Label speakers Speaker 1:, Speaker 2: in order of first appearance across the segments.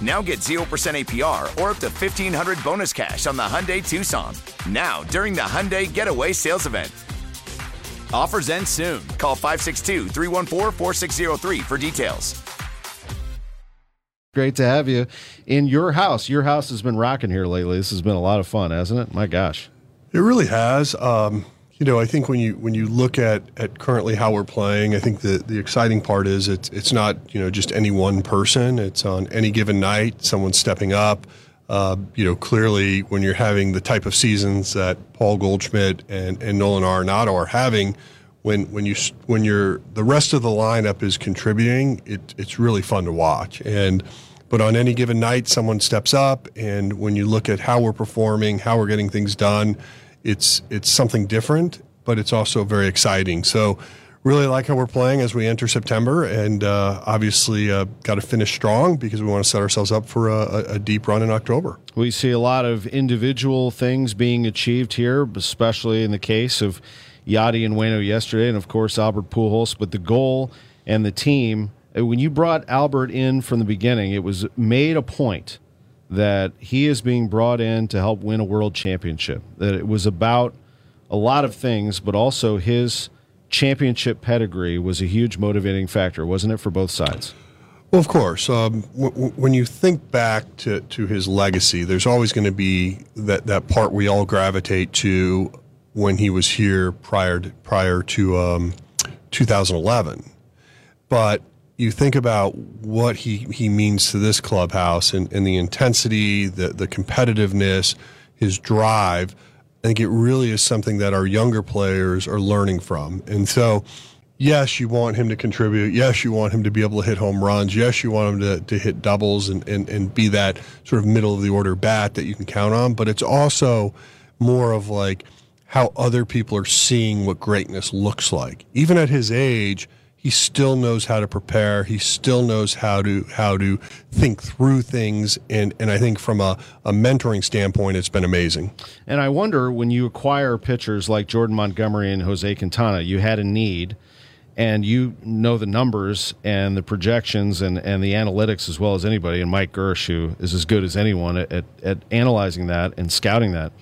Speaker 1: Now get 0% APR or up to 1500 bonus cash on the Hyundai Tucson. Now, during the Hyundai Getaway Sales Event. Offers end soon. Call 562 314 4603 for details.
Speaker 2: Great to have you in your house. Your house has been rocking here lately. This has been a lot of fun, hasn't it? My gosh.
Speaker 3: It really has. Um, you know, I think when you when you look at, at currently how we're playing, I think the, the exciting part is it's it's not you know just any one person. It's on any given night, someone stepping up. Uh, you know, clearly when you're having the type of seasons that Paul Goldschmidt and, and Nolan Arenado are having, when when you when you're the rest of the lineup is contributing, it, it's really fun to watch. And but on any given night, someone steps up, and when you look at how we're performing, how we're getting things done, it's it's something different, but it's also very exciting. So. Really like how we're playing as we enter September, and uh, obviously uh, got to finish strong because we want to set ourselves up for a, a deep run in October.
Speaker 2: We see a lot of individual things being achieved here, especially in the case of Yadi and Waino yesterday, and of course Albert Pujols. But the goal and the team, uh, when you brought Albert in from the beginning, it was made a point that he is being brought in to help win a world championship. That it was about a lot of things, but also his championship pedigree was a huge motivating factor, wasn't it, for both sides?
Speaker 3: Well, of course. Um, w- when you think back to, to his legacy, there's always going to be that, that part we all gravitate to when he was here prior to, prior to um, 2011. But you think about what he, he means to this clubhouse and, and the intensity, the, the competitiveness, his drive. I think it really is something that our younger players are learning from. And so, yes, you want him to contribute. Yes, you want him to be able to hit home runs. Yes, you want him to, to hit doubles and, and, and be that sort of middle of the order bat that you can count on. But it's also more of like how other people are seeing what greatness looks like. Even at his age, he still knows how to prepare. He still knows how to how to think through things, and and I think from a, a mentoring standpoint, it's been amazing.
Speaker 2: And I wonder when you acquire pitchers like Jordan Montgomery and Jose Quintana, you had a need, and you know the numbers and the projections and and the analytics as well as anybody. And Mike Girsch, who is as good as anyone at, at, at analyzing that and scouting that.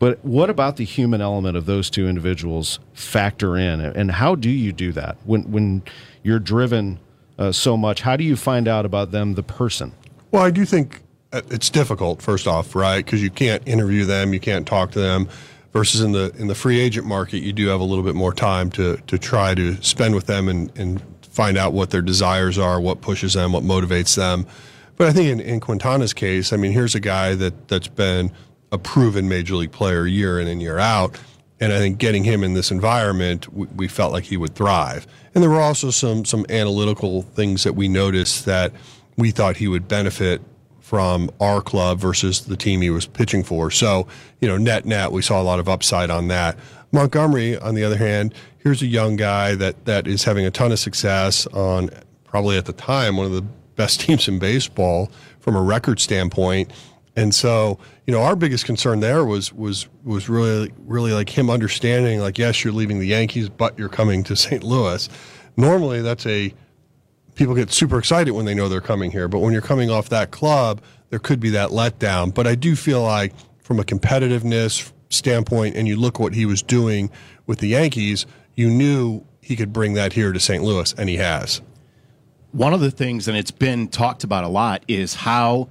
Speaker 2: But what about the human element of those two individuals factor in, and how do you do that when when you're driven uh, so much? How do you find out about them, the person?
Speaker 3: Well, I do think uh, it's difficult. First off, right, because you can't interview them, you can't talk to them. Versus in the in the free agent market, you do have a little bit more time to to try to spend with them and, and find out what their desires are, what pushes them, what motivates them. But I think in, in Quintana's case, I mean, here's a guy that that's been a proven major league player year in and year out. And I think getting him in this environment, we, we, felt like he would thrive. And there were also some some analytical things that we noticed that we thought he would benefit from our club versus the team he was pitching for. So, you know, net net, we saw a lot of upside on that. Montgomery, on the other hand, here's a young guy that that is having a ton of success on probably at the time one of the best teams in baseball from a record standpoint and so, you know, our biggest concern there was was was really really like him understanding like yes, you're leaving the Yankees, but you're coming to St. Louis. Normally, that's a people get super excited when they know they're coming here. But when you're coming off that club, there could be that letdown. But I do feel like from a competitiveness standpoint, and you look what he was doing with the Yankees, you knew he could bring that here to St. Louis, and he has.
Speaker 4: One of the things, and it's been talked about a lot, is how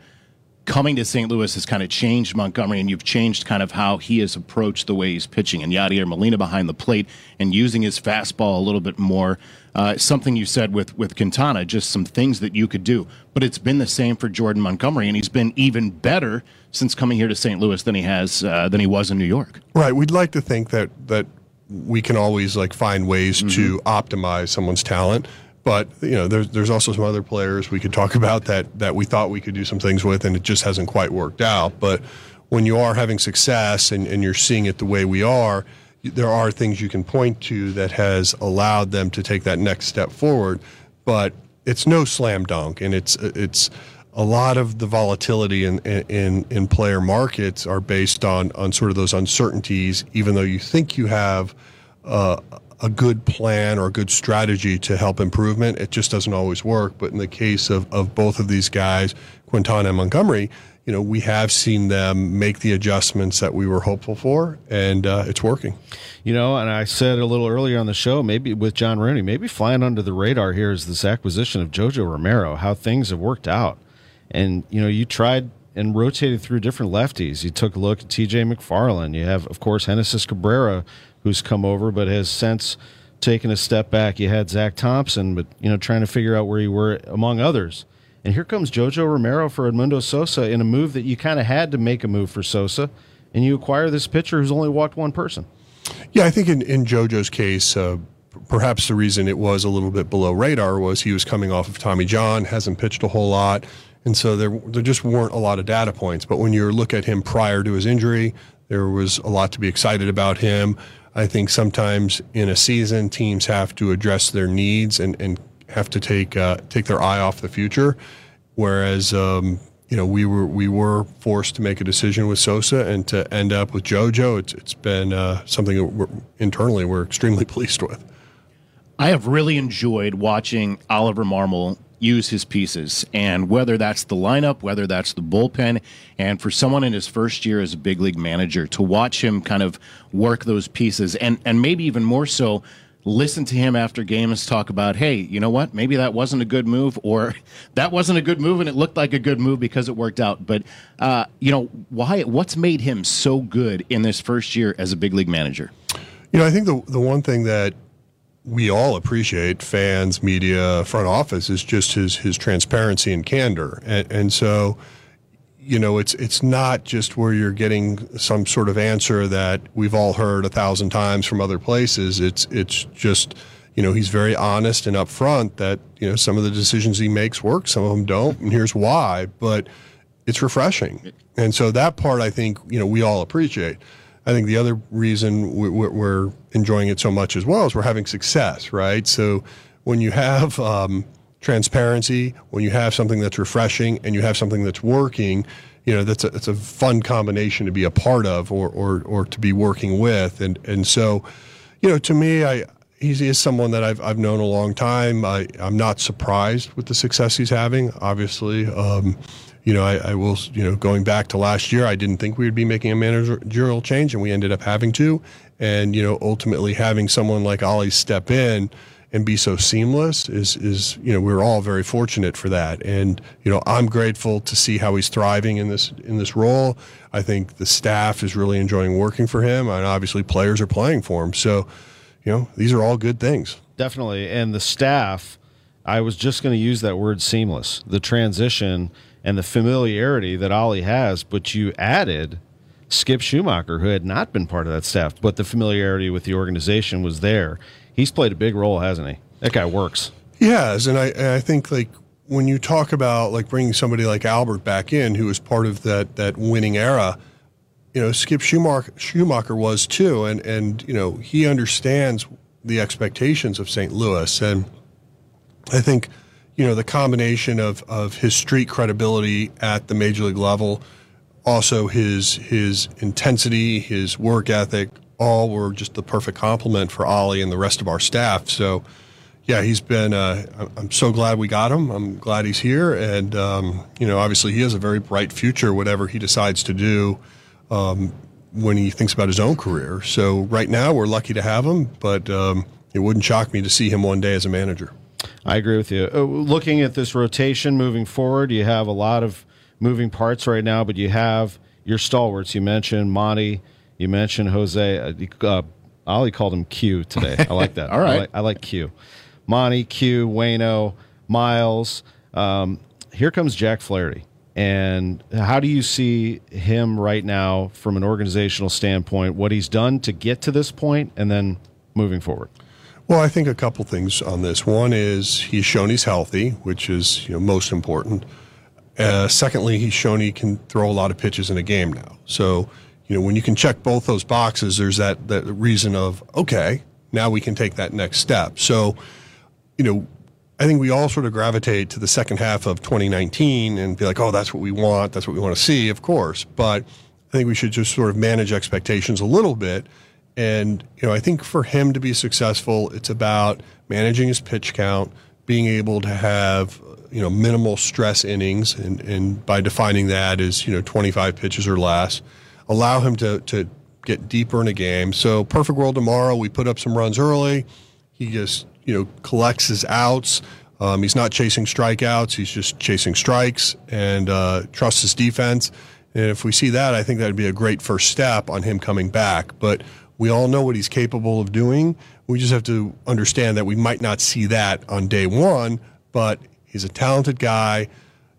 Speaker 4: coming to St. Louis has kind of changed Montgomery, and you've changed kind of how he has approached the way he's pitching. And Yadier Molina behind the plate and using his fastball a little bit more. Uh, something you said with with Quintana, just some things that you could do. But it's been the same for Jordan Montgomery, and he's been even better since coming here to St. Louis than he has uh, than he was in New York.
Speaker 3: Right. We'd like to think that that we can always like find ways mm-hmm. to optimize someone's talent. But you know, there's there's also some other players we could talk about that that we thought we could do some things with, and it just hasn't quite worked out. But when you are having success and, and you're seeing it the way we are, there are things you can point to that has allowed them to take that next step forward. But it's no slam dunk, and it's it's a lot of the volatility in, in in player markets are based on on sort of those uncertainties. Even though you think you have uh, a good plan or a good strategy to help improvement. It just doesn't always work. But in the case of, of both of these guys, Quintana and Montgomery, you know, we have seen them make the adjustments that we were hopeful for, and uh, it's working.
Speaker 2: You know, and I said a little earlier on the show, maybe with John Rooney, maybe flying under the radar here is this acquisition of JoJo Romero, how things have worked out. And, you know, you tried and rotated through different lefties. You took a look at TJ McFarland. You have, of course, Genesis Cabrera, who's come over, but has since taken a step back. You had Zach Thompson, but you know, trying to figure out where you were among others. And here comes JoJo Romero for Edmundo Sosa in a move that you kind of had to make a move for Sosa, and you acquire this pitcher who's only walked one person.
Speaker 3: Yeah, I think in, in JoJo's case, uh, perhaps the reason it was a little bit below radar was he was coming off of Tommy John, hasn't pitched a whole lot. And so there, there just weren't a lot of data points. But when you look at him prior to his injury, there was a lot to be excited about him. I think sometimes in a season, teams have to address their needs and, and have to take uh, take their eye off the future. Whereas, um, you know, we were we were forced to make a decision with Sosa and to end up with JoJo. It's it's been uh, something that we're, internally we're extremely pleased with.
Speaker 4: I have really enjoyed watching Oliver Marmol use his pieces. And whether that's the lineup, whether that's the bullpen, and for someone in his first year as a big league manager to watch him kind of work those pieces and, and maybe even more so, listen to him after games talk about, hey, you know what? Maybe that wasn't a good move, or that wasn't a good move, and it looked like a good move because it worked out. But uh, you know, why? What's made him so good in this first year as a big league manager?
Speaker 3: You know, I think the the one thing that we all appreciate fans, media, front office is just his his transparency and candor, and, and so you know it's it's not just where you're getting some sort of answer that we've all heard a thousand times from other places. It's it's just you know he's very honest and upfront that you know some of the decisions he makes work, some of them don't, and here's why. But it's refreshing, and so that part I think you know we all appreciate. I think the other reason we're enjoying it so much as well is we're having success, right? So when you have um, transparency, when you have something that's refreshing, and you have something that's working, you know that's a, it's a fun combination to be a part of or, or or to be working with, and and so, you know, to me, I he is someone that I've I've known a long time. I I'm not surprised with the success he's having. Obviously. Um, you know, I, I, will, you know, going back to last year, I didn't think we would be making a managerial change, and we ended up having to. And you know, ultimately having someone like Ollie step in and be so seamless is is you know we're all very fortunate for that. And you know, I'm grateful to see how he's thriving in this in this role. I think the staff is really enjoying working for him, and obviously players are playing for him. So, you know, these are all good things.
Speaker 2: Definitely, and the staff. I was just going to use that word seamless. The transition and the familiarity that Ollie has, but you added Skip Schumaker, who had not been part of that staff, but the familiarity with the organization was there. He's played a big role, hasn't he? That guy works.
Speaker 3: He has, and I, and I think like when you talk about like bringing somebody like Albert back in, who was part of that that winning era, you know, Skip Schumacher, Schumaker was too, and and you know he understands the expectations of St. Louis, and I think you know, the combination of, of his street credibility at the major league level, also his his intensity, his work ethic, all were just the perfect complement for Ollie and the rest of our staff. So, yeah, he's been. Uh, I'm so glad we got him. I'm glad he's here, and um, you know, obviously, he has a very bright future. Whatever he decides to do, um, when he thinks about his own career. So right now, we're lucky to have him, but um, it wouldn't shock me to see him one day as a manager.
Speaker 2: I agree with you. Uh, looking at this rotation moving forward, you have a lot of moving parts right now, but you have your stalwarts. You mentioned Monty. You mentioned Jose. Uh, uh Ollie called him Q today. I like that.
Speaker 4: All right. I
Speaker 2: like, I like Q. Monty, Q, Waino, Miles. Um, here comes Jack Flaherty. And how do you see him right now from an organizational standpoint, what he's done to get to this point, and then moving forward?
Speaker 3: Well, I think a couple things on this. One is he's shown he's healthy, which is you know most important. Uh, secondly, he's shown he can throw a lot of pitches in a game now. So you know when you can check both those boxes, there's that that reason of okay, now we can take that next step. So you know, I think we all sort of gravitate to the second half of 2019 and be like, oh, that's what we want. That's what we want to see, of course. But I think we should just sort of manage expectations a little bit. And, you know, I think for him to be successful, it's about managing his pitch count, being able to have, you know, minimal stress innings. And, and by defining that as, you know, 25 pitches or less, allow him to, to get deeper in a game. So, perfect world tomorrow, we put up some runs early. He just you know collects his outs. Um, he's not chasing strikeouts. He's just chasing strikes and uh, trusts his defense. And if we see that, I think that would be a great first step on him coming back. But we all know what he's capable of doing. We just have to understand that we might not see that on day one, but he's a talented guy.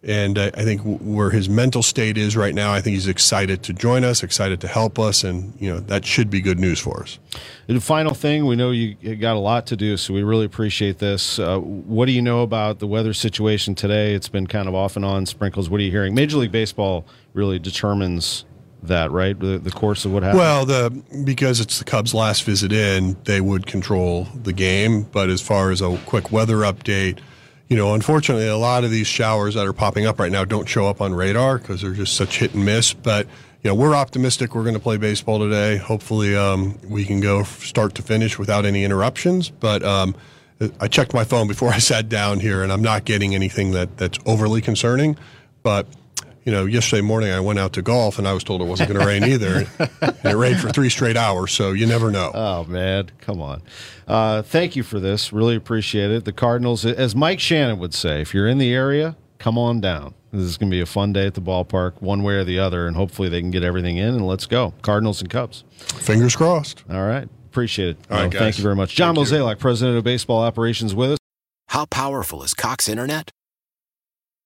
Speaker 3: And I, think where his mental state is right now, I think he's excited to join us, excited to help us, and you know that should be good news for us.
Speaker 2: The final thing, we know you got a lot to do, so we really appreciate this. Uh, what do you know about the weather situation today? It's been kind of off and on sprinkles. What are you hearing? Major League Baseball really determines that, right? The, the course of what happened.
Speaker 3: Well, the because it's the Cubs' last visit in, they would control the game. But as far as a quick weather update you know, unfortunately, a lot of these showers that are popping up right now don't show up on radar because they're just such hit and miss. But you know, we're optimistic. We're going to play baseball today. Hopefully, um, we can go start to finish without any interruptions. But um, I checked my phone before I sat down here, and I'm not getting anything that that's overly concerning. But you know, yesterday morning I went out to golf and I was told it wasn't going to rain either. and it rained for three straight hours, so you never know.
Speaker 2: Oh, man. Come on. Uh, thank you for this. Really appreciate it. The Cardinals, as Mike Shannon would say, if you're in the area, come on down. This is going to be a fun day at the ballpark, one way or the other, and hopefully they can get everything in and let's go. Cardinals and Cubs.
Speaker 3: Fingers crossed.
Speaker 2: All right. Appreciate it.
Speaker 3: All right,
Speaker 2: thank you very much. John Mozeliak, President of Baseball Operations, with us.
Speaker 5: How powerful is Cox Internet?